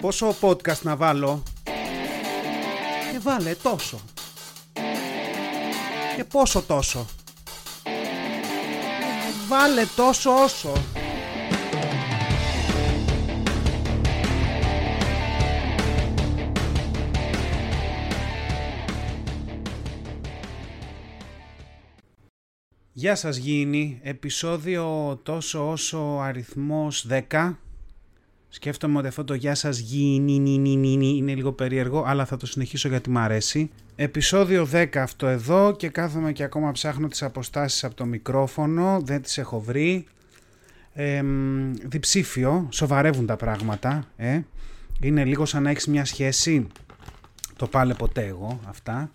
Πόσο podcast να βάλω; Και βάλε τόσο. Και πόσο τόσο. Βάλε τόσο όσο. Γεια σας Γήινοι, επεισόδιο τόσο όσο αριθμός 10 Σκέφτομαι ότι αυτό το γεια σας γίνει είναι λίγο περίεργο, αλλά θα το συνεχίσω γιατί μου αρέσει. Επισόδιο 10 αυτό εδώ και κάθομαι και ακόμα ψάχνω τις αποστάσεις από το μικρόφωνο, δεν τις έχω βρει. Ε, διψήφιο, σοβαρεύουν τα πράγματα. Ε. Είναι λίγο σαν να έχεις μια σχέση, το πάλε ποτέ εγώ αυτά,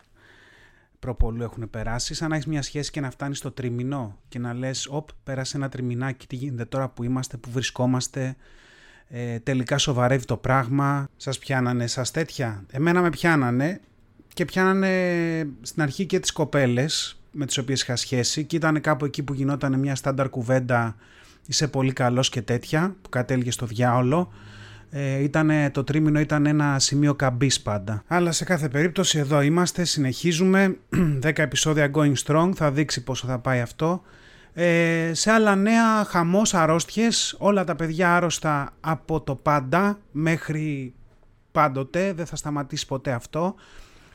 προπολού έχουν περάσει, σαν να έχεις μια σχέση και να φτάνεις στο τριμηνό και να λες, οπ, πέρασε ένα τριμηνάκι, τι γίνεται τώρα που είμαστε, που βρισκόμαστε, ε, τελικά σοβαρεύει το πράγμα, σας πιάνανε σας τέτοια; Εμένα με πιάνανε και πιάνανε στην αρχή και τις κοπέλες με τις οποίες είχα σχέση και ήταν κάπου εκεί που γινόταν μια στάνταρ κουβέντα είσαι πολύ καλός και τέτοια που κατέληγε στο διάολο. Ε, ήτανε, το τρίμηνο ήταν ένα σημείο καμπής πάντα. Αλλά σε κάθε περίπτωση εδώ είμαστε, συνεχίζουμε. 10 επεισόδια going strong, θα δείξει πόσο θα πάει αυτό. Ε, σε άλλα νέα, χαμός, αρρώστιες, όλα τα παιδιά άρρωστα από το πάντα μέχρι πάντοτε, δεν θα σταματήσει ποτέ αυτό.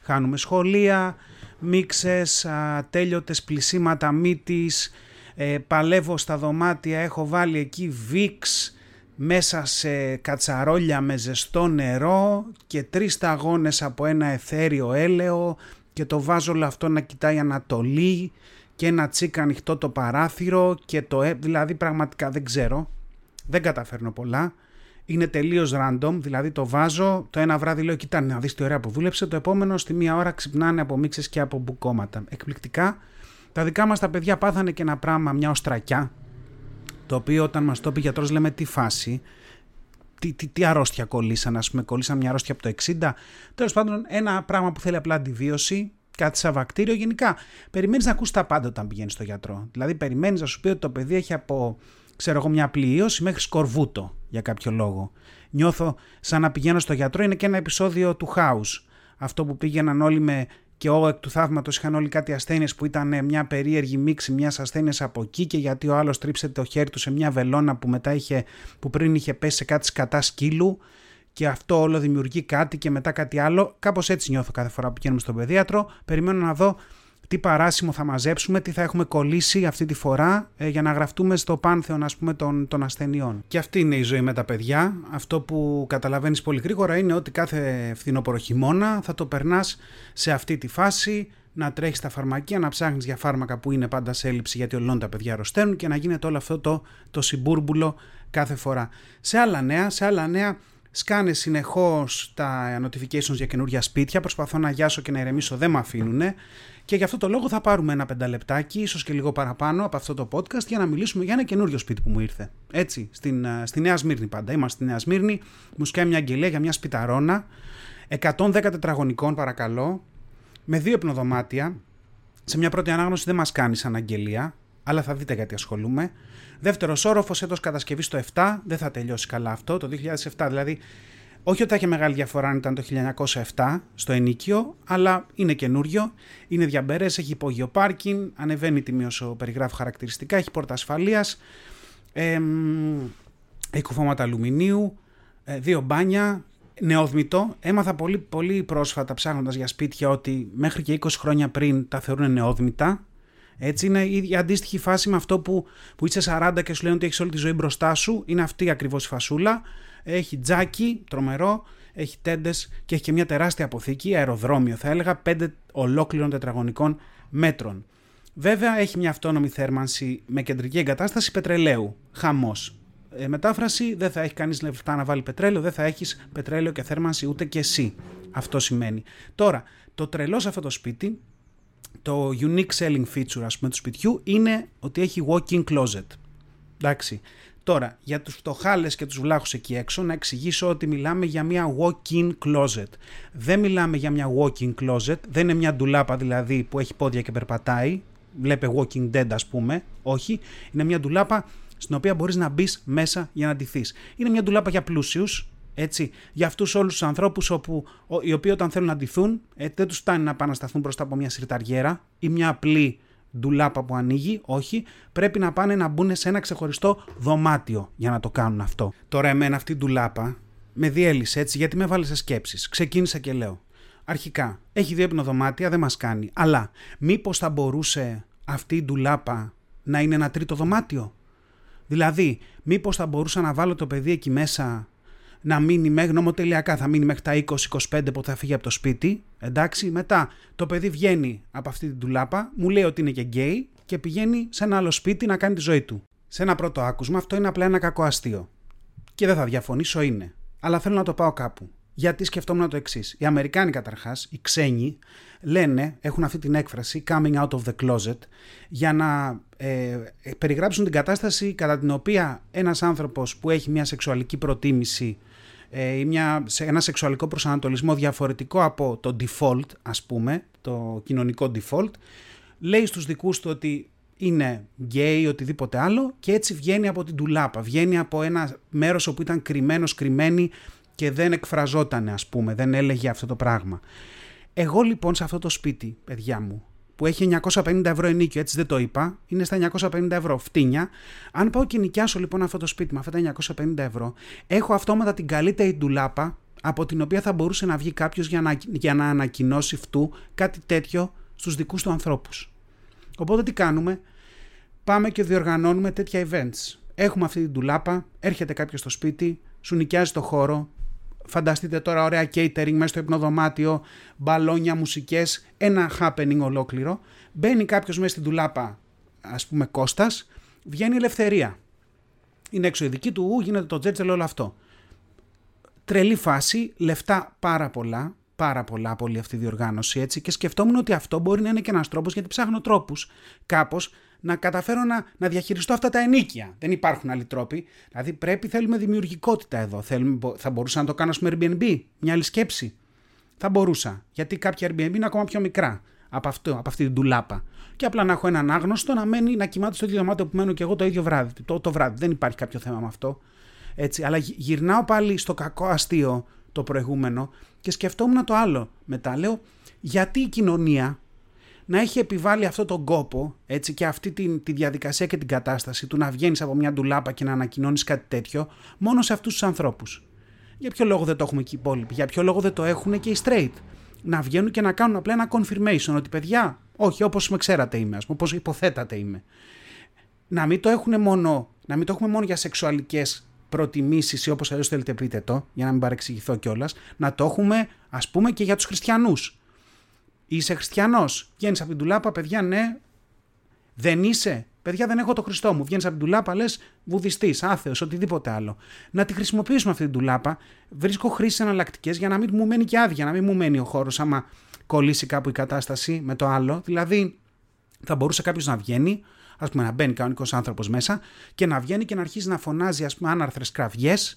Χάνουμε σχολεία, μίξες, τέλειωτες πλησίματα μύτης, ε, παλεύω στα δωμάτια, έχω βάλει εκεί βίξ μέσα σε κατσαρόλια με ζεστό νερό και τρεις σταγόνες από ένα εθέριο έλαιο και το βάζω όλο αυτό να κοιτάει Ανατολή και ένα τσίκ ανοιχτό το παράθυρο και το ε, δηλαδή πραγματικά δεν ξέρω, δεν καταφέρνω πολλά. Είναι τελείως random, δηλαδή το βάζω, το ένα βράδυ λέω κοιτά να δεις τι ωραία που δούλεψε, το επόμενο στη μία ώρα ξυπνάνε από μίξες και από μπουκώματα. Εκπληκτικά, τα δικά μας τα παιδιά πάθανε και ένα πράγμα, μια οστρακιά, το οποίο όταν μας το πει γιατρός λέμε τι φάση, τι, τι, τι αρρώστια κολλήσαν, ας πούμε, κολλήσαν μια αρρώστια από το 60. Τέλος πάντων, ένα πράγμα που θέλει απλά αντιβίωση, κάτι σαν βακτήριο. Γενικά, περιμένεις να ακούσει τα πάντα όταν πηγαίνεις στο γιατρό. Δηλαδή, περιμένεις να σου πει ότι το παιδί έχει από ξέρω εγώ, μια πλοίωση μέχρι σκορβούτο για κάποιο λόγο. Νιώθω σαν να πηγαίνω στο γιατρό, είναι και ένα επεισόδιο του House. Αυτό που πήγαιναν όλοι με και ο εκ του θαύματος είχαν όλοι κάτι ασθένειες που ήταν μια περίεργη μίξη μιας ασθένειας από εκεί και γιατί ο άλλος τρίψε το χέρι του σε μια βελόνα που μετά είχε, που πριν είχε πέσει σε κάτι σκατά σκύλου και αυτό όλο δημιουργεί κάτι και μετά κάτι άλλο. Κάπως έτσι νιώθω κάθε φορά που πηγαίνουμε στον παιδίατρο. Περιμένω να δω τι παράσημο θα μαζέψουμε, τι θα έχουμε κολλήσει αυτή τη φορά ε, για να γραφτούμε στο πάνθεον ας πούμε των, των ασθενειών. Και αυτή είναι η ζωή με τα παιδιά. Αυτό που καταλαβαίνεις πολύ γρήγορα είναι ότι κάθε φθινόπωρο χειμώνα θα το περνάς σε αυτή τη φάση να τρέχεις στα φαρμακεία, να ψάχνεις για φάρμακα που είναι πάντα σε έλλειψη γιατί όλων τα παιδιά αρρωσταίνουν και να γίνεται όλο αυτό το, το συμπούρμπουλο κάθε φορά. Σε άλλα νέα, σε άλλα νέα Σκάνε συνεχώς τα notifications για καινούργια σπίτια. Προσπαθώ να γιάσω και να ηρεμήσω, δεν με αφήνουν. Και γι' αυτό το λόγο θα πάρουμε ένα πενταλεπτάκι, ίσως και λίγο παραπάνω από αυτό το podcast, για να μιλήσουμε για ένα καινούριο σπίτι που μου ήρθε. Έτσι, στην, στη Νέα Σμύρνη πάντα. Είμαστε στη Νέα Σμύρνη, μου σκάει μια αγγελία για μια σπιταρόνα. 110 τετραγωνικών, παρακαλώ, με δύο υπνοδωμάτια. Σε μια πρώτη ανάγνωση δεν μας κάνει σαν αγγελία, αλλά θα δείτε γιατί ασχολούμαι. Δεύτερος όροφος, έτος κατασκευής το 7, δεν θα τελειώσει καλά αυτό, το 2007 δηλαδή. Όχι ότι θα έχει μεγάλη διαφορά αν ήταν το 1907 στο ενίκιο, αλλά είναι καινούριο, είναι διαμπερές, έχει υπόγειο πάρκινγκ, ανεβαίνει η τιμή όσο περιγράφω χαρακτηριστικά, έχει πόρτα ασφαλείας, ε, έχει κουφώματα αλουμινίου, ε, δύο μπάνια, νεόδμητο. Έμαθα πολύ, πολύ πρόσφατα ψάχνοντας για σπίτια ότι μέχρι και 20 χρόνια πριν τα θεωρούν νεόδμητα έτσι είναι η αντίστοιχη φάση με αυτό που, που είσαι 40 και σου λένε ότι έχεις όλη τη ζωή μπροστά σου. Είναι αυτή ακριβώς η φασούλα. Έχει τζάκι, τρομερό, έχει τέντες και έχει και μια τεράστια αποθήκη, αεροδρόμιο θα έλεγα, πέντε ολόκληρων τετραγωνικών μέτρων. Βέβαια έχει μια αυτόνομη θέρμανση με κεντρική εγκατάσταση πετρελαίου. Χαμός. Ε, μετάφραση, δεν θα έχει κανείς λεφτά να βάλει πετρέλαιο, δεν θα έχεις πετρέλαιο και θέρμανση ούτε και εσύ. Αυτό σημαίνει. Τώρα, το τρελό σε αυτό το σπίτι το unique selling feature ας πούμε του σπιτιού είναι ότι έχει walk-in closet. Εντάξει. Τώρα, για τους φτωχάλες και τους βλάχους εκεί έξω, να εξηγήσω ότι μιλάμε για μια walk-in closet. Δεν μιλάμε για μια walk-in closet, δεν είναι μια ντουλάπα δηλαδή που έχει πόδια και περπατάει, βλέπε walking dead ας πούμε, όχι. Είναι μια ντουλάπα στην οποία μπορείς να μπεις μέσα για να ντυθείς. Είναι μια ντουλάπα για πλούσιους, Έτσι, για αυτούς όλους τους ανθρώπους οι οποίοι όταν θέλουν να ντυθούν, ε, δεν τους φτάνει να πάνε να σταθούν μπροστά από μια σιρταριέρα ή μια απλή ντουλάπα που ανοίγει. Όχι, πρέπει να πάνε να μπουν σε ένα ξεχωριστό δωμάτιο για να το κάνουν αυτό. Τώρα, εμένα αυτή η ντουλάπα με διέλυσε έτσι, γιατί με βάλε σε σκέψεις. Ξεκίνησα και λέω. Αρχικά, έχει δύο υπνοδωμάτια, δεν μας κάνει. Αλλά μήπως θα μπορούσε αυτή η ντουλάπα να είναι ένα τρίτο δωμάτιο; Δηλαδή, μήπως θα μπορούσα να βάλω το παιδί εκεί μέσα να μείνει μέχρι νομοτελειακά, θα μείνει μέχρι τα 20-25 που θα φύγει από το σπίτι. Εντάξει, μετά το παιδί βγαίνει από αυτή την τουλάπα, μου λέει ότι είναι και γκέι και πηγαίνει σε ένα άλλο σπίτι να κάνει τη ζωή του. Σε ένα πρώτο άκουσμα αυτό είναι απλά ένα κακό αστείο. Και δεν θα διαφωνήσω, είναι. Αλλά θέλω να το πάω κάπου. Γιατί σκεφτόμουν το εξής. Οι Αμερικάνοι καταρχάς, οι ξένοι, λένε, έχουν αυτή την έκφραση coming out of the closet, για να ε, περιγράψουν την κατάσταση κατά την οποία ένας άνθρωπος που έχει μια σεξουαλική προτίμηση ε, ή μια, σε ένα σεξουαλικό προσανατολισμό διαφορετικό από το default, ας πούμε, το κοινωνικό default, λέει στους δικούς του ότι είναι γκέι ή οτιδήποτε άλλο και έτσι βγαίνει από την τουλάπα, βγαίνει από ένα μέρος όπου ήταν κρυμμένος, κρυμμένη και δεν εκφραζόταν ας πούμε, δεν έλεγε αυτό το πράγμα. Εγώ λοιπόν σε αυτό το σπίτι, παιδιά μου, που έχει 950 ευρώ ενίκιο, έτσι δεν το είπα, είναι στα 950 ευρώ, φτύνια. Αν πάω και νοικιάσω λοιπόν αυτό το σπίτι με αυτά τα 950 ευρώ, έχω αυτόματα την καλύτερη ντουλάπα από την οποία θα μπορούσε να βγει κάποιος για να, για να ανακοινώσει αυτού κάτι τέτοιο στους δικούς του ανθρώπους. Οπότε τι κάνουμε, πάμε και διοργανώνουμε τέτοια events. Έχουμε αυτή την ντουλάπα, έρχεται κάποιος στο σπίτι, σου νοικιάζει το χώρο, Φανταστείτε τώρα ωραία catering μέσα στο υπνοδωμάτιο, μπαλόνια, μουσικές, ένα happening ολόκληρο. Μπαίνει κάποιος μέσα στην τουλάπα, ας πούμε Κώστας, βγαίνει ελευθερία. Είναι έξω η δική του, ου, γίνεται το τζέρτζελ όλο αυτό. Τρελή φάση, λεφτά πάρα πολλά, πάρα πολλά από όλη αυτή η διοργάνωση έτσι και σκεφτόμουν ότι αυτό μπορεί να είναι και ένας τρόπος γιατί ψάχνω τρόπους κάπως να καταφέρω να, να διαχειριστώ αυτά τα ενίκια. Δεν υπάρχουν άλλοι τρόποι. Δηλαδή πρέπει, θέλουμε δημιουργικότητα εδώ. Θέλουμε, θα μπορούσα να το κάνω με Airbnb, μια άλλη σκέψη. Θα μπορούσα. Γιατί κάποια Airbnb είναι ακόμα πιο μικρά από, αυτό, από αυτή την τουλάπα. Και απλά να έχω έναν άγνωστο να μένει να κοιμάται στο ίδιο δωμάτιο που μένω και εγώ το ίδιο βράδυ. Το, το βράδυ. Δεν υπάρχει κάποιο θέμα με αυτό. Έτσι, αλλά γυρνάω πάλι στο κακό αστείο το προηγούμενο και σκεφτόμουν το άλλο μετά. Λέω, γιατί η κοινωνία να έχει επιβάλει αυτό τον κόπο έτσι, και αυτή τη, τη διαδικασία και την κατάσταση του να βγαίνεις από μια ντουλάπα και να ανακοινώνεις κάτι τέτοιο μόνο σε αυτούς τους ανθρώπους. Για ποιο λόγο δεν το έχουμε και οι υπόλοιποι, για ποιο λόγο δεν το έχουν και οι straight; Να βγαίνουν και να κάνουν απλά ένα confirmation ότι παιδιά, όχι όπως με ξέρατε είμαι, ας πούμε, όπως υποθέτατε είμαι. Να μην το έχουν μόνο, να μην το έχουμε μόνο για σεξουαλικές προτιμήσεις ή όπως αλλιώς θέλετε πείτε το, για να μην παρεξηγηθώ κιόλας, να το έχουμε ας πούμε και για τους χριστιανούς. Είσαι χριστιανός. Βγαίνεις από την τουλάπα, παιδιά, ναι. Δεν είσαι. Παιδιά, δεν έχω το Χριστό μου. Βγαίνεις από την τουλάπα, λες βουδιστής, άθεος, οτιδήποτε άλλο. Να τη χρησιμοποιήσουμε αυτή την ντουλάπα. Βρίσκω χρήσεις εναλλακτικές για να μην μου μένει και άδεια, να μην μου μένει ο χώρος άμα κολλήσει κάπου η κατάσταση με το άλλο. Δηλαδή, θα μπορούσε κάποιος να βγαίνει, ας πούμε, να μπαίνει κανονικός άνθρωπος μέσα και να βγαίνει και να αρχίζει να φωνάζει, ας πούμε, άναρθρες κραυγές ε,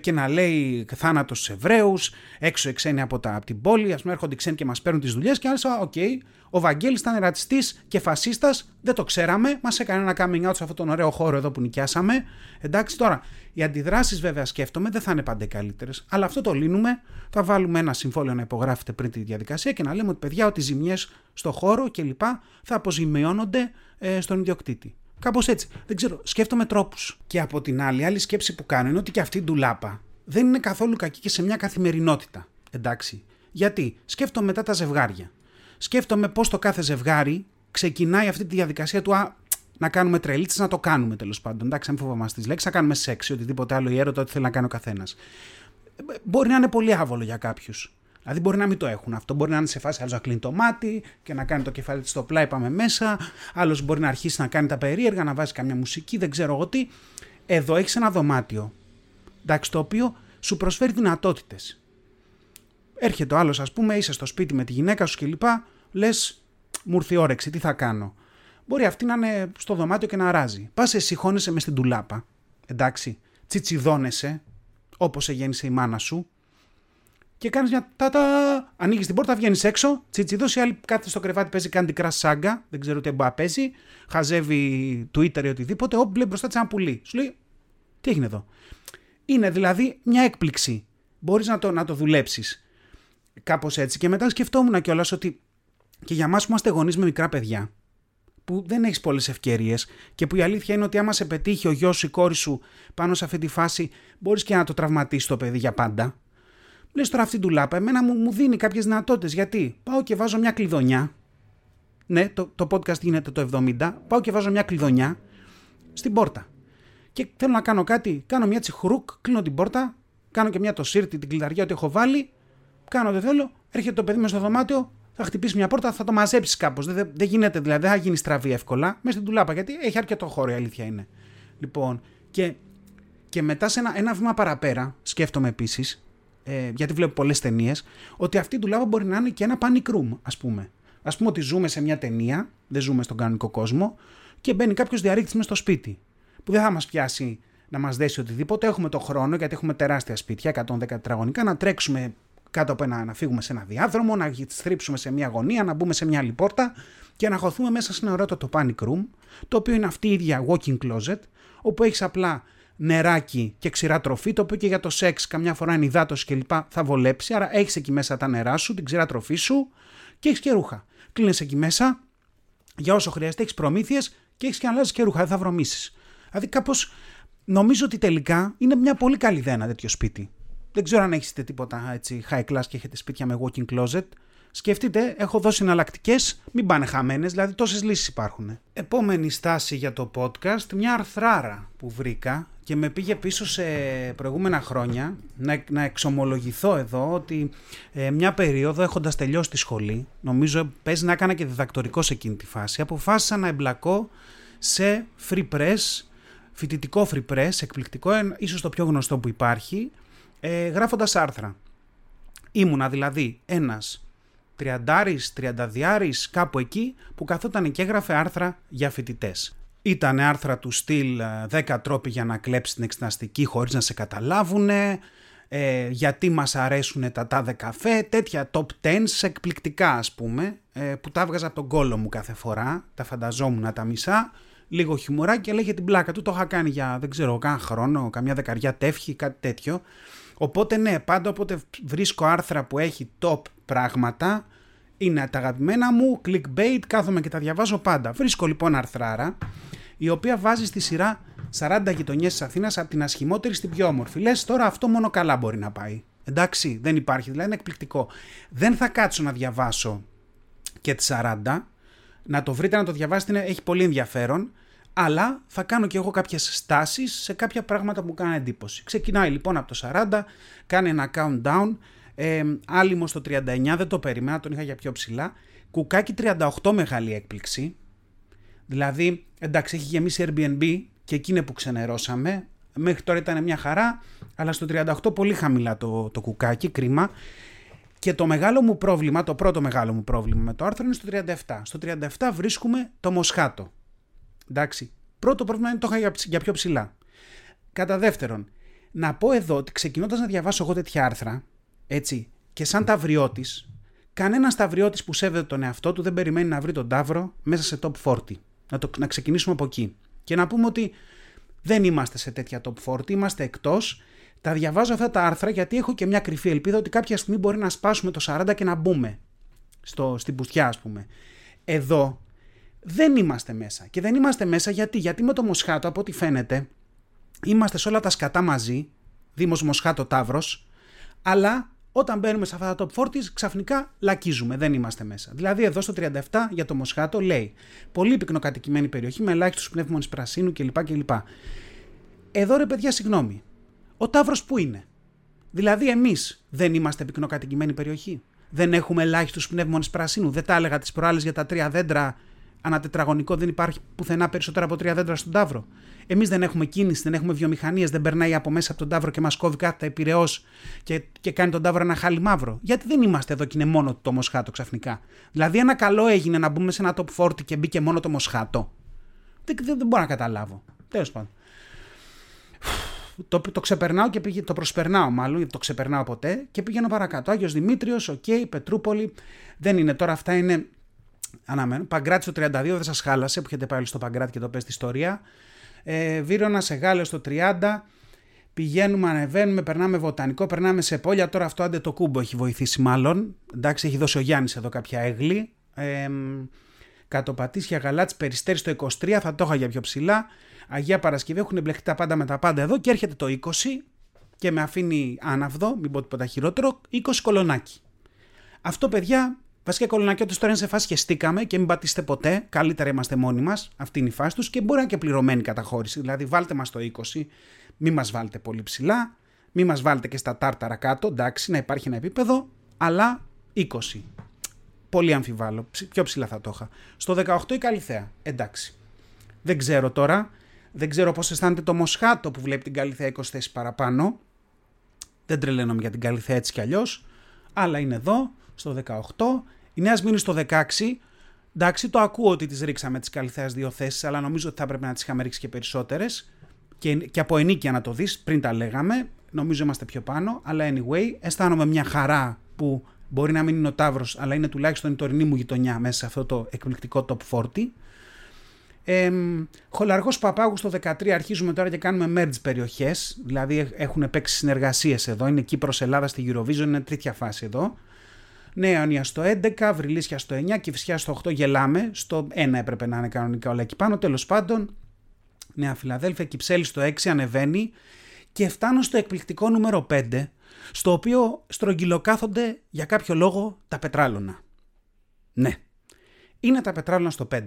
και να λέει θάνατος στους Εβραίους, έξω οι ξένοι από, τα, από την πόλη, ας πούμε έρχονται οι ξένοι και μας παίρνουν τις δουλειές. Και άλλωστε, OK, okay, ο Βαγγέλης ήταν ρατσιστής και φασίστας, δεν το ξέραμε, μας έκανε ένα coming out σε αυτόν τον ωραίο χώρο εδώ που νοικιάσαμε. Εντάξει, τώρα, οι αντιδράσεις βέβαια σκέφτομαι δεν θα είναι πάντα καλύτερες, αλλά αυτό το λύνουμε. Θα βάλουμε ένα συμβόλαιο να υπογράφετε πριν τη διαδικασία και να λέμε ότι παιδιά, ότι ζημιές στο χώρο κλπ. θα αποζημιώνονται ε, στον ιδιοκτήτη. Κάπως έτσι. Δεν ξέρω, σκέφτομαι τρόπους. Και από την άλλη, άλλη σκέψη που κάνω είναι ότι και αυτή η ντουλάπα δεν είναι καθόλου κακή και σε μια καθημερινότητα. Εντάξει. Γιατί; Σκέφτομαι μετά τα ζευγάρια. Σκέφτομαι πώς το κάθε ζευγάρι ξεκινάει αυτή τη διαδικασία του α, να κάνουμε τρελίτσες, να το κάνουμε τέλος πάντων. Εντάξει, αν φοβόμαστε τις λέξεις, να κάνουμε σεξ ή οτιδήποτε άλλο ή έρωτα, ό,τι θέλει να κάνει ο καθένας. Μπορεί να είναι πολύ άβολο για κάποιους. Δηλαδή μπορεί να μην το έχουν αυτό. Μπορεί να είναι σε φάση άλλος να κλείνει το μάτι και να κάνει το κεφάλι της στο πλάι, πάμε μέσα. Άλλος μπορεί να αρχίσει να κάνει τα περίεργα, να βάζει καμιά μουσική, δεν ξέρω εγώ τι. Εδώ έχεις ένα δωμάτιο. Εντάξει, το οποίο σου προσφέρει δυνατότητες. Έρχεται ο άλλος, ας πούμε, είσαι στο σπίτι με τη γυναίκα σου κλπ. Λες, μου ήρθε η όρεξη, τι θα κάνω. Μπορεί αυτή να είναι στο δωμάτιο και να ράζει. Πας εσύ, χώνεσαι μες στην τουλάπα. Εντάξει, τσιτσιδώνεσαι, όπως σε γέννησε η μάνα σου, και κάνεις μια τάτα. Ανοίγεις την πόρτα, βγαίνεις έξω. Τσιτσιδό, η άλλη κάθεται στο κρεβάτι, παίζει κάτι crash σάγκα. Δεν ξέρω τι εμπά παίζει. Χαζεύει Twitter ή οτιδήποτε. Όπου μπλε μπροστά της ένα πουλί. Σου λέει, τι έγινε εδώ. Είναι δηλαδή μια έκπληξη. Μπορείς να το, να το δουλέψεις. Κάπως έτσι. Και μετά σκεφτόμουν κιόλας ότι και για εμάς που είμαστε γονείς με μικρά παιδιά, που δεν έχεις πολλές ευκαιρίες και που η αλήθεια είναι ότι άμα σε πετύχει ο γιος σου, η κόρη σου πάνω σε αυτή τη φάση, μπορείς και να το τραυματίσεις το παιδί για πάντα. Λες τώρα αυτή του λάπα, εμένα μου, μου δίνει κάποιες δυνατότητες. Γιατί; Πάω και βάζω μια κλειδονιά. Ναι, το, το podcast γίνεται το 70. Πάω και βάζω μια κλειδονιά στην πόρτα. Και θέλω να κάνω κάτι, κάνω μια τσιχρούκ, κλείνω την πόρτα, κάνω και μια το σύρτη, την κλειδαριά ότι έχω βάλει, κάνω ό,τι θέλω, έρχεται το παιδί με στο δωμάτιο, θα χτυπήσει μια πόρτα, θα το μαζέψεις κάπως. Δεν, δεν γίνεται δηλαδή, δεν θα γίνει στραβή εύκολα μέσα στην τουλάπα γιατί έχει αρκετό χώρο η αλήθεια είναι. Λοιπόν, και, και μετά σε ένα, ένα βήμα παραπέρα, σκέφτομαι επίσης, ε, γιατί βλέπω πολλές ταινίες, ότι αυτή η τουλάπα μπορεί να είναι και ένα panic room, ας πούμε. Α πούμε ότι ζούμε σε μια ταινία, δεν ζούμε στον κανονικό κόσμο, και μπαίνει κάποιος διαρρήκτης μες στο σπίτι. Που δεν θα μας πιάσει να μας δέσει οτιδήποτε. Έχουμε το χρόνο, γιατί έχουμε τεράστια σπίτια, 110 τετραγωνικά, να τρέξουμε κάτω από ένα, να φύγουμε σε ένα διάδρομο, να στρίψουμε σε μια γωνία, να μπούμε σε μια άλλη πόρτα και να χωθούμε μέσα σε ένα ωραίο το panic room, το οποίο είναι αυτή η ίδια walking closet, όπου έχεις απλά νεράκι και ξηρά τροφή, το οποίο και για το σεξ καμιά φορά είναι υδάτωση κλπ. θα βολέψει. Άρα έχεις εκεί μέσα τα νερά σου, την ξηρά τροφή σου και έχεις και ρούχα. Κλείνεις εκεί μέσα για όσο χρειάζεται, έχεις προμήθειες και έχεις και αλλάζεις και ρούχα, δεν θα βρωμήσει. Δηλαδή κάπως νομίζω ότι τελικά είναι μια πολύ καλή ιδέα ένα τέτοιο σπίτι. Δεν ξέρω αν έχετε τίποτα έτσι high class και έχετε σπίτια με walking closet. Σκεφτείτε, έχω δώσει εναλλακτικές, μην πάνε χαμένες, δηλαδή τόσες λύσεις υπάρχουν. Επόμενη στάση για το podcast, μια αρθράρα που βρήκα και με πήγε πίσω σε προηγούμενα χρόνια να, να εξομολογηθώ εδώ ότι ε, μια περίοδο έχοντας τελειώσει τη σχολή, νομίζω παίζει να έκανα και διδακτορικό σε εκείνη τη φάση, αποφάσισα να εμπλακώ σε free press, φοιτητικό free press, εκπληκτικό, ίσως το πιο γνωστό που υπάρχει, ε, γράφοντας άρθρα. Ήμουνα δηλαδή ένας τριαντάρης, τριανταδιάρης, κάπου εκεί που καθόταν και έγραφε άρθρα για φοιτητές. Ήταν άρθρα του στυλ 10 ε, τρόποι για να κλέψει την εξεταστική χωρίς να σε καταλάβουν, ε, γιατί μας αρέσουν τα τάδε καφέ, τέτοια top 10 εκπληκτικά ας πούμε, ε, που τα έβγαζα από τον κόλο μου κάθε φορά, τα φανταζόμουν τα μισά, λίγο χιουμοράκι και λέγε την πλάκα του, το είχα κάνει για δεν ξέρω καν χρόνο, καμιά δεκαριά τεύχη, κάτι τέτοιο. Οπότε ναι, πάντα όποτε βρίσκω άρθρα που έχει top πράγματα, είναι τα αγαπημένα μου, clickbait, κάθομαι και τα διαβάζω πάντα. Βρίσκω λοιπόν αρθράρα, η οποία βάζει στη σειρά 40 γειτονιές της Αθήνας από την ασχημότερη στην πιο όμορφη. Λες τώρα αυτό μόνο καλά μπορεί να πάει. Εντάξει, δεν υπάρχει, δηλαδή είναι εκπληκτικό. Δεν θα κάτσω να διαβάσω και τις 40. Να το βρείτε να το διαβάσετε, έχει πολύ ενδιαφέρον αλλά θα κάνω και εγώ κάποιες στάσεις σε κάποια πράγματα που μου κάνουν εντύπωση. Ξεκινάει λοιπόν από το 40, κάνει ένα countdown, ε, άλυμο στο 39, δεν το περίμενα, τον είχα για πιο ψηλά, κουκάκι 38 μεγάλη έκπληξη, δηλαδή εντάξει έχει γεμίσει Airbnb και εκείνη που ξενερώσαμε, μέχρι τώρα ήταν μια χαρά, αλλά στο 38 πολύ χαμηλά το, το κουκάκι, κρίμα. Και το μεγάλο μου πρόβλημα, το πρώτο μεγάλο μου πρόβλημα με το άρθρο είναι στο 37. Στο 37 βρίσκουμε το Μοσχάτο. Εντάξει. Πρώτο πρόβλημα είναι το είχα για πιο ψηλά. Κατά δεύτερον, να πω εδώ ότι ξεκινώντας να διαβάσω εγώ τέτοια άρθρα, έτσι, και σαν ταυριώτης, κανένας ταυριώτης που σέβεται τον εαυτό του δεν περιμένει να βρει τον ταύρο μέσα σε top 40. Να, το, να ξεκινήσουμε από εκεί. Και να πούμε ότι δεν είμαστε σε τέτοια top 40, είμαστε εκτός. Τα διαβάζω αυτά τα άρθρα γιατί έχω και μια κρυφή ελπίδα ότι κάποια στιγμή μπορεί να σπάσουμε το 40 και να μπούμε στο, στην πουστιά, ας πούμε. Εδώ δεν είμαστε μέσα. Και δεν είμαστε μέσα γιατί, γιατί με το Μοσχάτο, από ό,τι φαίνεται, είμαστε σε όλα τα σκατά μαζί, Δήμος Μοσχάτο Ταύρος, αλλά όταν μπαίνουμε σε αυτά τα top 40 ξαφνικά λακίζουμε, δεν είμαστε μέσα. Δηλαδή εδώ στο 37 για το Μοσχάτο λέει πολύ πυκνοκατοικημένη περιοχή με ελάχιστους πνεύμονες πρασίνου κλπ. κλπ. Εδώ ρε παιδιά συγγνώμη, ο Ταύρος που είναι; Δηλαδή εμείς δεν είμαστε πυκνοκατοικημένη περιοχή. Δεν έχουμε ελάχιστους πνεύμονες πρασίνου. Δεν τα έλεγα τις προάλλες για τα τρία δέντρα ανά τετραγωνικό δεν υπάρχει πουθενά περισσότερα από τρία δέντρα στον Ταύρο. Εμείς δεν έχουμε κίνηση, δεν έχουμε βιομηχανίες, δεν περνάει από μέσα από τον Ταύρο και μας κόβει κάθε επιρρεό και, και κάνει τον Ταύρο ένα χάλι μαύρο. Γιατί δεν είμαστε εδώ και είναι μόνο το Μοσχάτο ξαφνικά. Δηλαδή, ένα καλό έγινε να μπούμε σε ένα top 40 και μπήκε μόνο το Μοσχάτο. Δεν, δεν, δεν μπορώ να καταλάβω. Τέλος πάντων. Το, το ξεπερνάω και πήγε, το προσπερνάω μάλλον, το ξεπερνάω ποτέ και πηγαίνω παρακάτω. Άγιος Δημήτριος, OK, okay, Πετρούπολη, δεν είναι τώρα αυτά είναι Αναμένω. Παγκράτη στο 32 δεν σας χάλασε που έχετε πάει στο Παγκράτη και το πες τη ιστορία. Ε, Βύρονα σε Γάλλιο στο 30. Πηγαίνουμε, ανεβαίνουμε, περνάμε βοτανικό, περνάμε σε πόλια. Τώρα αυτό άντε το κούμπο έχει βοηθήσει μάλλον. Εντάξει, έχει δώσει ο Γιάννης εδώ κάποια έγλη. Ε, Κατοπατήσια Γαλάτσι Περιστέρι στο 23, θα το είχα για πιο ψηλά. Αγία Παρασκευή έχουν μπλεχτεί τα πάντα με τα πάντα εδώ και έρχεται το 20 και με αφήνει άναυδο, μην πω τίποτα χειρότερο, 20 κολονάκι. Αυτό παιδιά, βασικά κολονάκι όταν τώρα είναι σε φάση και στήκαμε και μην πατήσετε ποτέ, καλύτερα είμαστε μόνοι μας, αυτή είναι η φάση τους και μπορεί να είναι και πληρωμένη καταχώρηση. Δηλαδή βάλτε μας το 20, μην μας βάλετε πολύ ψηλά, μην μας βάλετε και στα τάρταρα κάτω, εντάξει, να υπάρχει ένα επίπεδο, αλλά 20. Πολύ αμφιβάλλω. Πιο ψηλά θα το είχα. Στο 18 η Καλυθέα. Εντάξει. Δεν ξέρω τώρα. Δεν ξέρω πώς αισθάνεται το Μοσχάτο που βλέπει την Καλυθέα 20 θέσεις παραπάνω. Δεν τρελαίνομαι για την Καλυθέα έτσι κι αλλιώς. Αλλά είναι εδώ, στο 18. Η Νέα Σμύρνη στο 16. Εντάξει, το ακούω ότι τις ρίξαμε τις Καλυθέας δύο θέσεις, αλλά νομίζω ότι θα έπρεπε να τις είχαμε ρίξει και περισσότερες. Και, και από ενίκεια να το δεις, πριν τα λέγαμε. Νομίζω είμαστε πιο πάνω. Αλλά anyway, αισθάνομαι μια χαρά που Μπορεί να μην είναι ο Ταύρος, αλλά είναι τουλάχιστον η τωρινή μου γειτονιά μέσα σε αυτό το εκπληκτικό top 40. Ε, Χολαργός Παπάγου στο 13 αρχίζουμε τώρα και κάνουμε merge περιοχές. Δηλαδή έχουν παίξει συνεργασίες εδώ. Είναι Κύπρος Ελλάδας στη Eurovision, είναι τρίτια φάση εδώ. Νέα Ιωνία στο 11, Βρυλίσια στο 9, Κυφσιά στο 8 γελάμε. Στο 1 έπρεπε να είναι κανονικά όλα εκεί πάνω. Τέλος πάντων, Νέα Φιλαδέλφια, Κυψέλη στο 6 ανεβαίνει και φτάνω στο εκπληκτικό νούμερο 5 στο οποίο στρογγυλοκάθονται για κάποιο λόγο τα πετράλωνα. Ναι, είναι τα πετράλωνα στο 5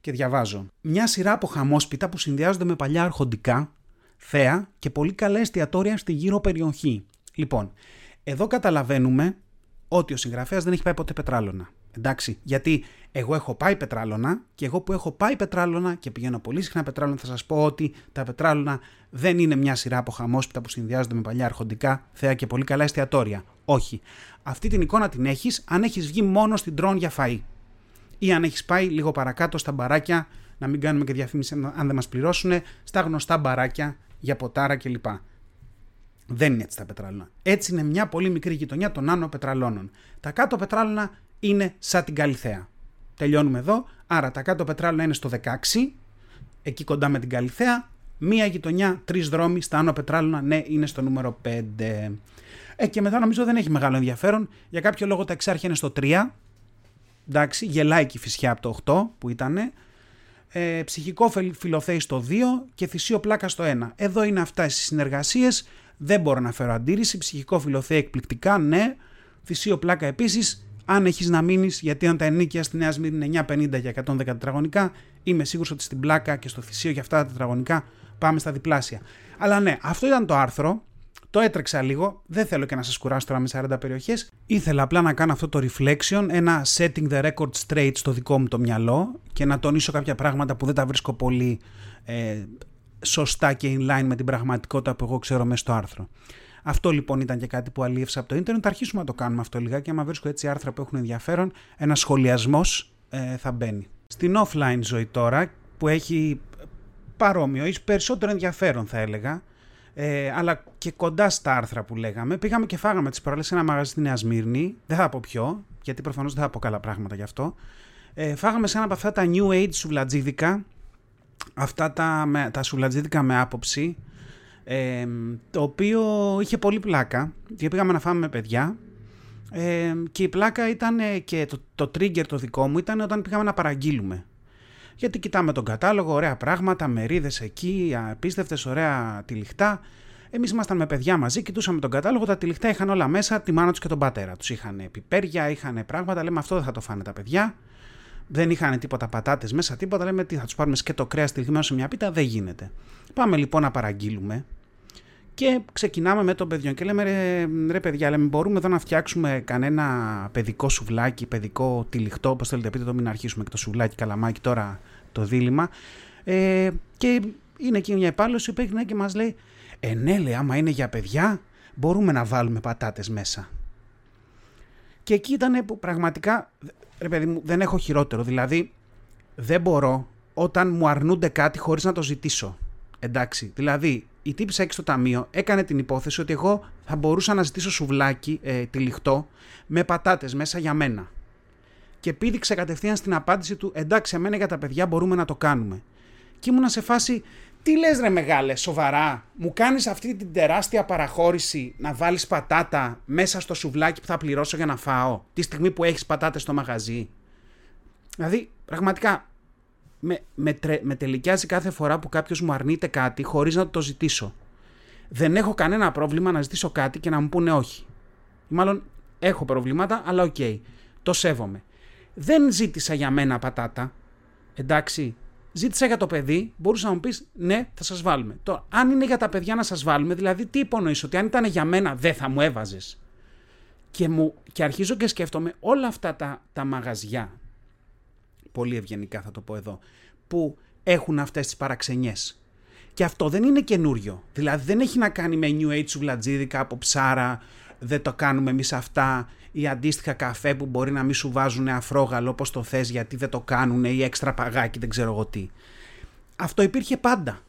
και διαβάζω. Μια σειρά από χαμόσπιτα που συνδυάζονται με παλιά αρχοντικά, θέα και πολύ καλά εστιατόρια στη γύρω περιοχή. Λοιπόν, εδώ καταλαβαίνουμε ότι ο συγγραφέας δεν έχει πάει ποτέ πετράλωνα. Εντάξει, γιατί εγώ έχω πάει πετράλωνα και εγώ που έχω πάει πετράλωνα και πηγαίνω πολύ συχνά πετράλωνα θα σας πω ότι τα πετράλωνα δεν είναι μια σειρά από χαμόσπιτα που συνδυάζονται με παλιά αρχοντικά θέα και πολύ καλά εστιατόρια. Όχι. Αυτή την εικόνα την έχεις αν έχεις βγει μόνο στην τρόν για φαΐ. Ή αν έχεις πάει λίγο παρακάτω στα μπαράκια, να μην κάνουμε και διαφήμιση αν δεν μας πληρώσουν, στα γνωστά μπαράκια για ποτάρα κλπ. Δεν είναι έτσι τα πετράλωνα. Έτσι είναι μια πολύ μικρή γειτονιά των άνω πετραλώνων. Τα κάτω πετράλωνα είναι σαν την Καλυθέα. Τελειώνουμε εδώ. Άρα τα κάτω πετράλαινα είναι στο 16, εκεί κοντά με την Καλυθέα. Μία γειτονιά, τρεις δρόμοι στα άνω πετράλαινα, ναι, είναι στο νούμερο 5. Ε, και μετά νομίζω δεν έχει μεγάλο ενδιαφέρον. Για κάποιο λόγο τα εξάρχεια είναι στο 3. Εντάξει, γελάει και η φυσιά από το 8 που ήταν. Ε, ψυχικό φιλοθέη στο 2 και θυσίο πλάκα στο 1. Εδώ είναι αυτά οι συνεργασίες. Δεν μπορώ να φέρω αντίρρηση. Ψυχικό φιλοθέη εκπληκτικά, ναι. Θυσίο πλάκα επίσης αν έχεις να μείνεις, γιατί αν τα ενίκια στη Νέα Σμύρνη είναι 950 για 110 τετραγωνικά, είμαι σίγουρος ότι στην πλάκα και στο θυσίο για αυτά τα τετραγωνικά πάμε στα διπλάσια. Αλλά ναι, αυτό ήταν το άρθρο. Το έτρεξα λίγο. Δεν θέλω και να σας κουράσω τώρα με 40 περιοχές. Ήθελα απλά να κάνω αυτό το reflection, ένα setting the record straight στο δικό μου το μυαλό και να τονίσω κάποια πράγματα που δεν τα βρίσκω πολύ ε, σωστά και in line με την πραγματικότητα που εγώ ξέρω μέσα στο άρθρο. Αυτό λοιπόν ήταν και κάτι που αλίευσα από το ίντερνετ. Θα αρχίσουμε να το κάνουμε αυτό λιγάκι. Άμα βρίσκω έτσι άρθρα που έχουν ενδιαφέρον, ένα σχολιασμός ε, θα μπαίνει. Στην offline ζωή τώρα, που έχει παρόμοιο ή περισσότερο ενδιαφέρον θα έλεγα, ε, αλλά και κοντά στα άρθρα που λέγαμε, πήγαμε και φάγαμε τις προάλλες σε ένα μαγαζί στη Νέα Σμύρνη. Δεν θα πω ποιο, γιατί προφανώς δεν θα πω καλά πράγματα γι' αυτό. Ε, φάγαμε σε ένα από αυτά τα new age σουβλατζίδικα, αυτά τα, με, τα σουβλατζίδικα με άποψη, το οποίο είχε πολύ πλάκα και πήγαμε να φάμε με παιδιά ε, και η πλάκα ήταν και το, το trigger το δικό μου ήταν όταν πήγαμε να παραγγείλουμε γιατί κοιτάμε τον κατάλογο, ωραία πράγματα, μερίδες εκεί, απίστευτες, ωραία τυλιχτά. Εμείς ήμασταν με παιδιά μαζί, κοιτούσαμε τον κατάλογο. Τα τυλιχτά είχαν όλα μέσα τη μάνα τους και τον πατέρα τους. Είχαν πιπέρια, είχαν πράγματα. Λέμε αυτό δεν θα το φάνε τα παιδιά. Δεν είχαν τίποτα πατάτες μέσα, τίποτα. Λέμε τι θα τους πάρουμε και το κρέας τυλιγμένο σε μια πίτα. Δεν γίνεται. Πάμε λοιπόν να παραγγείλουμε. Και ξεκινάμε με τον παιδιό και λέμε ρε, ρε παιδιά, λέμε, μπορούμε εδώ να φτιάξουμε κανένα παιδικό σουβλάκι, παιδικό τυλιχτό, όπως θέλετε πείτε το, μην αρχίσουμε και το σουβλάκι καλαμάκι τώρα το δίλημα. Ε, και είναι εκεί μια υπάλληλος που έχει και μας λέει, ε ναι λέει, άμα είναι για παιδιά, μπορούμε να βάλουμε πατάτες μέσα. Και εκεί ήταν που πραγματικά, ρε παιδί μου, δεν έχω χειρότερο, δηλαδή δεν μπορώ όταν μου αρνούνται κάτι χωρίς να το ζητήσω. Εντάξει, δηλαδή η τύπησα έξω στο ταμείο έκανε την υπόθεση ότι εγώ θα μπορούσα να ζητήσω σουβλάκι ε, τυλιχτό με πατάτες μέσα για μένα. Και πήδηξε κατευθείαν στην απάντηση του εντάξει εμένα για τα παιδιά μπορούμε να το κάνουμε. Και ήμουνα σε φάση Τι λες ρε μεγάλε, σοβαρά; Μου κάνεις αυτή την τεράστια παραχώρηση να βάλεις πατάτα μέσα στο σουβλάκι που θα πληρώσω για να φάω. Τη στιγμή που έχεις πατάτες στο μαγαζί; Δηλαδή, πραγματικά, με, με, τρε, με τελικιάζει κάθε φορά που κάποιος μου αρνείται κάτι χωρίς να το ζητήσω. Δεν έχω κανένα πρόβλημα να ζητήσω κάτι και να μου πούνε όχι. Μάλλον έχω προβλήματα, αλλά οκ. Το σέβομαι. Δεν ζήτησα για μένα πατάτα. Εντάξει, Ζήτησα για το παιδί, μπορούσα να μου πεις ναι, θα σας βάλουμε. Τώρα, αν είναι για τα παιδιά να σας βάλουμε, δηλαδή τι υπονοείς, ότι αν ήταν για μένα δεν θα μου έβαζες; Και, μου, και αρχίζω και σκέφτομαι όλα αυτά τα, τα μαγαζιά, πολύ ευγενικά θα το πω εδώ, που έχουν αυτές τις παραξενιές. Και αυτό δεν είναι καινούριο. Δηλαδή δεν έχει να κάνει με New Age βλατζίδικα από ψάρα, δεν το κάνουμε εμείς αυτά ή αντίστοιχα καφέ που μπορεί να μην σου βάζουν αφρόγαλο όπως το θες γιατί δεν το κάνουν ή έξτρα παγάκι δεν ξέρω εγώ τι. Αυτό υπήρχε πάντα.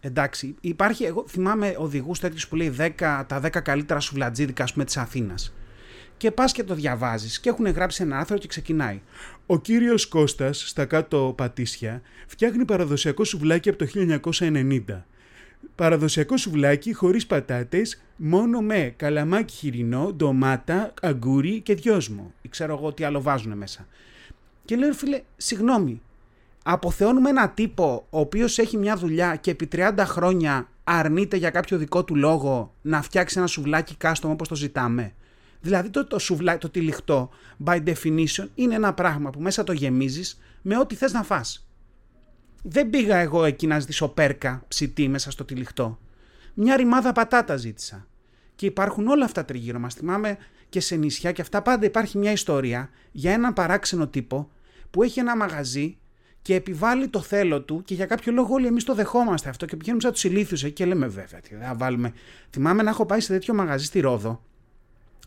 Εντάξει, υπάρχει, εγώ θυμάμαι οδηγούς τέτοιους που λέει 10, τα 10 καλύτερα σουβλατζίδικα ας πούμε της Αθήνας. Και πας και το διαβάζεις και έχουν γράψει ένα άρθρο και ξεκινάει. Ο κύριος Κώστας στα κάτω πατήσια φτιάχνει παραδοσιακό σουβλάκι από το 1990 παραδοσιακό σουβλάκι χωρίς πατάτες, μόνο με καλαμάκι χοιρινό, ντομάτα, αγκούρι και δυόσμο. Ξέρω εγώ τι άλλο βάζουν μέσα. Και λέω φίλε, συγγνώμη, αποθεώνουμε ένα τύπο ο οποίος έχει μια δουλειά και επί 30 χρόνια αρνείται για κάποιο δικό του λόγο να φτιάξει ένα σουβλάκι κάστομο όπως το ζητάμε. Δηλαδή το, το σουβλάκι, το τυλιχτό, by definition, είναι ένα πράγμα που μέσα το γεμίζεις με ό,τι θες να φας. Δεν πήγα εγώ εκεί να ζητήσω πέρκα ψητή μέσα στο τυλιχτό. Μια ρημάδα πατάτα ζήτησα. Και υπάρχουν όλα αυτά τριγύρω μας. Θυμάμαι και σε νησιά και αυτά πάντα υπάρχει μια ιστορία για έναν παράξενο τύπο που έχει ένα μαγαζί και επιβάλλει το θέλω του και για κάποιο λόγο όλοι εμείς το δεχόμαστε αυτό και πηγαίνουμε σαν τους ηλίθιους εκεί και λέμε βέβαια τι θα βάλουμε. Θυμάμαι να έχω πάει σε τέτοιο μαγαζί στη Ρόδο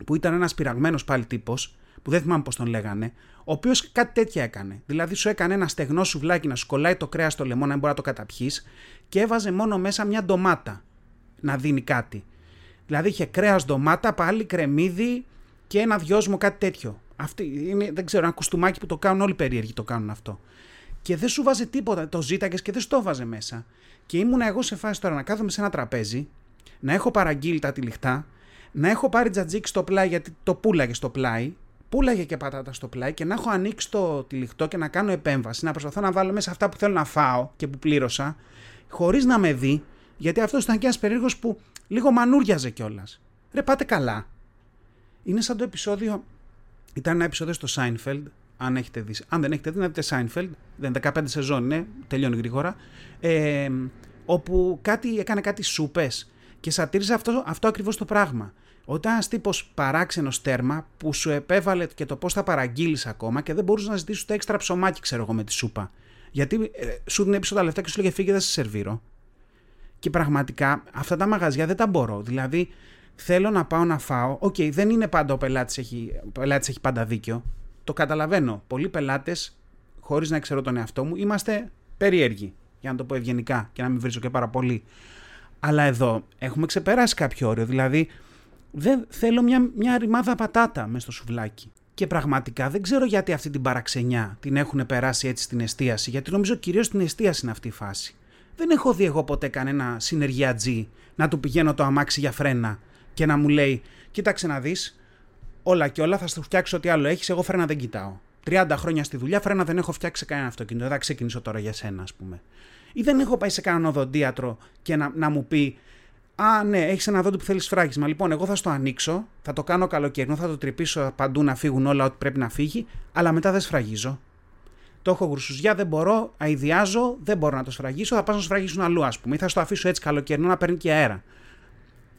που ήταν ένας πειραγμένος πάλι τύπος που δεν θυμάμαι πώς τον λέγανε, ο οποίος κάτι τέτοια έκανε. Δηλαδή σου έκανε ένα στεγνό σουβλάκι να σου κολλάει το κρέας στο λαιμό, να μην μπορεί να το καταπιείς και έβαζε μόνο μέσα μια ντομάτα να δίνει κάτι. Δηλαδή είχε κρέας ντομάτα, πάλι κρεμμύδι και ένα δυόσμο κάτι τέτοιο. Αυτή είναι, δεν ξέρω, ένα κουστούμάκι που το κάνουν όλοι περίεργοι το κάνουν αυτό. Και δεν σου βάζει τίποτα, το ζήταγε και δεν στο βάζε μέσα. Και ήμουν εγώ σε φάση τώρα να κάθομαι σε ένα τραπέζι, να έχω παραγγείλει τα τυλιχτά, να έχω πάρει τζατζίκι στο πλάι γιατί το πουλάγες στο πλάι πουλάγε και πατάτα στο πλάι και να έχω ανοίξει το τυλιχτό και να κάνω επέμβαση, να προσπαθώ να βάλω μέσα αυτά που θέλω να φάω και που πλήρωσα, χωρίς να με δει, γιατί αυτός ήταν και ένας περίεργος που λίγο μανούριαζε κιόλας. Ρε, πάτε καλά. Είναι σαν το επεισόδιο. Ήταν ένα επεισόδιο στο Seinfeld, αν έχετε δει. Αν δεν έχετε δει, να δείτε Seinfeld. Δεν 15 σεζόν είναι, τελειώνει γρήγορα. Ε, όπου κάτι, έκανε κάτι σούπες και σατίριζε αυτό, αυτό ακριβώς το πράγμα. Όταν ένας τύπος παράξενος τέρμα που σου επέβαλε και το πώς θα παραγγείλεις ακόμα και δεν μπορούσες να ζητήσεις το έξτρα ψωμάκι, ξέρω εγώ, με τη σούπα. Γιατί ε, σου δίνει πίσω τα λεφτά και σου λέγε φύγε, δεν σε σερβίρω. Και πραγματικά αυτά τα μαγαζιά δεν τα μπορώ. Δηλαδή, θέλω να πάω να φάω. OK, okay, δεν είναι πάντα ο πελάτης έχει, πελάτης έχει πάντα δίκιο. Το καταλαβαίνω. Πολλοί πελάτες, χωρίς να ξέρω τον εαυτό μου, είμαστε περίεργοι. Για να το πω ευγενικά και να μην βρίσκω και πάρα πολύ. Αλλά εδώ έχουμε ξεπεράσει κάποιο όριο. Δηλαδή, δεν θέλω μια, μια ρημάδα πατάτα μες στο σουβλάκι. Και πραγματικά δεν ξέρω γιατί αυτή την παραξενιά την έχουν περάσει έτσι στην εστίαση, γιατί νομίζω κυρίως στην εστίαση είναι αυτή η φάση. Δεν έχω δει εγώ ποτέ κανένα συνεργιατζή να του πηγαίνω το αμάξι για φρένα και να μου λέει: Κοίταξε να δεις, όλα και όλα θα σου φτιάξω ό,τι άλλο έχεις. Εγώ φρένα δεν κοιτάω. 30 χρόνια στη δουλειά, φρένα δεν έχω φτιάξει κανένα αυτοκίνητο. Δεν θα ξεκινήσω τώρα για σένα, ας πούμε. Ή δεν έχω πάει σε κανέναν οδοντίατρο και να, να μου πει: Α, ναι, έχεις ένα δόντι που θέλεις φράγισμα. Λοιπόν, εγώ θα στο ανοίξω, θα το κάνω καλοκαιρινό, θα το τρυπήσω παντού να φύγουν όλα ό,τι πρέπει να φύγει, αλλά μετά δεν σφραγίζω. Το έχω γρουσουζιά, δεν μπορώ, αειδιάζω, δεν μπορώ να το σφραγίσω, θα πάω να σφραγίσουν αλλού, ας πούμε, ή θα στο αφήσω έτσι καλοκαιρινό να παίρνει και αέρα.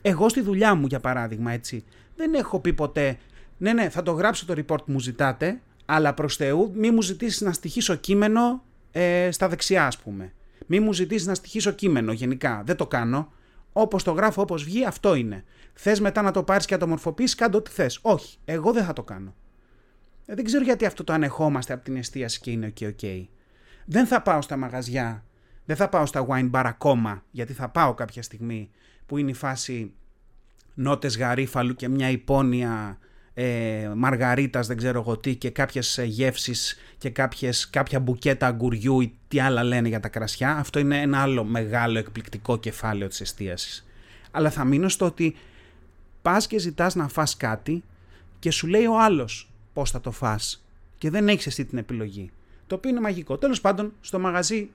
Εγώ στη δουλειά μου, για παράδειγμα, έτσι, δεν έχω πει ποτέ, ναι, ναι, θα το γράψω το report που μου ζητάτε, αλλά προς Θεού, μη μου ζητήσεις να στοιχήσω κείμενο ε, στα δεξιά, ας πούμε. Μη μου ζητήσει να στοιχήσω κείμενο γενικά. Δεν το κάνω. Όπως το γράφω, όπως βγει, αυτό είναι. Θες μετά να το πάρεις και να το μορφοποιήσει, κάντε ό,τι θες. Όχι, εγώ δεν θα το κάνω. Ε, δεν ξέρω γιατί αυτό το ανεχόμαστε από την εστίαση και είναι ok, ok. Δεν θα πάω στα μαγαζιά, δεν θα πάω στα wine bar ακόμα, γιατί θα πάω κάποια στιγμή που είναι η φάση νότες γαρίφαλου και μια υπόνοια ε, μαργαρίτας, δεν ξέρω εγώ τι και κάποιες ε, γεύσεις και κάποιες, κάποια μπουκέτα αγκουριού ή τι άλλα λένε για τα κρασιά. Αυτό είναι ένα άλλο μεγάλο εκπληκτικό κεφάλαιο της εστίασης. Αλλά θα μείνω στο ότι πας και ζητάς να φας κάτι και σου λέει ο άλλος πώς θα το φας και δεν έχεις εσύ την επιλογή. Το οποίο είναι μαγικό. Τέλος πάντων, στο μαγαζί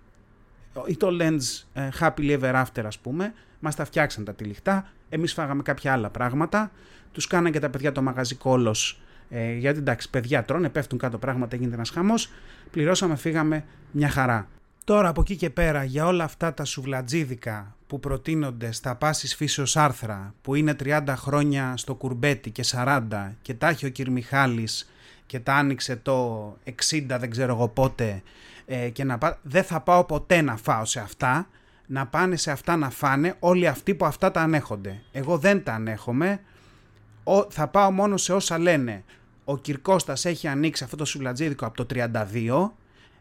ή το Lens ε, Happily Ever After ας πούμε, μας τα φτιάξαν τα τυλιχτά, εμείς φάγαμε κάποια άλλα πράγματα, τους κάναν και τα παιδιά το μαγαζί κόλος, ε, γιατί εντάξει παιδιά τρώνε, πέφτουν κάτω πράγματα, γίνεται ένας χαμός, πληρώσαμε, φύγαμε μια χαρά. Τώρα από εκεί και πέρα για όλα αυτά τα σουβλατζίδικα που προτείνονται στα πάσης φύσεως άρθρα που είναι 30 χρόνια στο κουρμπέτι και 40 και τα έχει ο κ. Μιχάλης και τα άνοιξε το 60 δεν ξέρω εγώ πότε ε, και να πά... δεν θα πάω ποτέ να φάω σε αυτά να πάνε σε αυτά να φάνε όλοι αυτοί που αυτά τα ανέχονται. Εγώ δεν τα ανέχομαι, ο, θα πάω μόνο σε όσα λένε ο Κυρκώστας έχει ανοίξει αυτό το σουλατζίδικο από το 32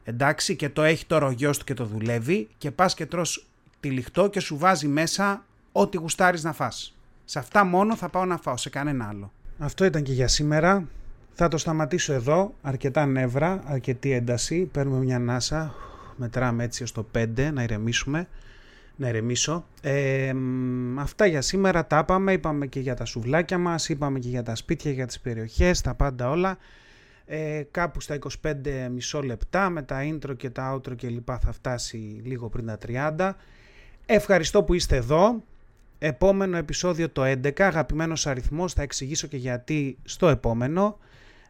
εντάξει και το έχει τώρα ο γιος του και το δουλεύει και πας και τρως τυλιχτό και σου βάζει μέσα ό,τι γουστάρεις να φας. Σε αυτά μόνο θα πάω να φάω, σε κανένα άλλο. Αυτό ήταν και για σήμερα. Θα το σταματήσω εδώ. Αρκετά νεύρα, αρκετή ένταση. Παίρνουμε μια ανάσα. Μετράμε έτσι ως το 5 να ηρεμήσουμε. Να ηρεμήσω. Ε, αυτά για σήμερα τα είπαμε. Είπαμε και για τα σουβλάκια μας. Είπαμε και για τα σπίτια, για τις περιοχές. Τα πάντα όλα. Ε, κάπου στα 25 μισό λεπτά με τα intro και τα outro και λοιπά θα φτάσει λίγο πριν τα 30. Ευχαριστώ που είστε εδώ. Επόμενο επεισόδιο το 11, αγαπημένος αριθμός, θα εξηγήσω και γιατί στο επόμενο.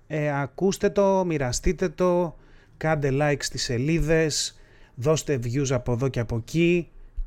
Ε, ακούστε το, μοιραστείτε το, κάντε like στις σελίδες, δώστε views από εδώ και από εκεί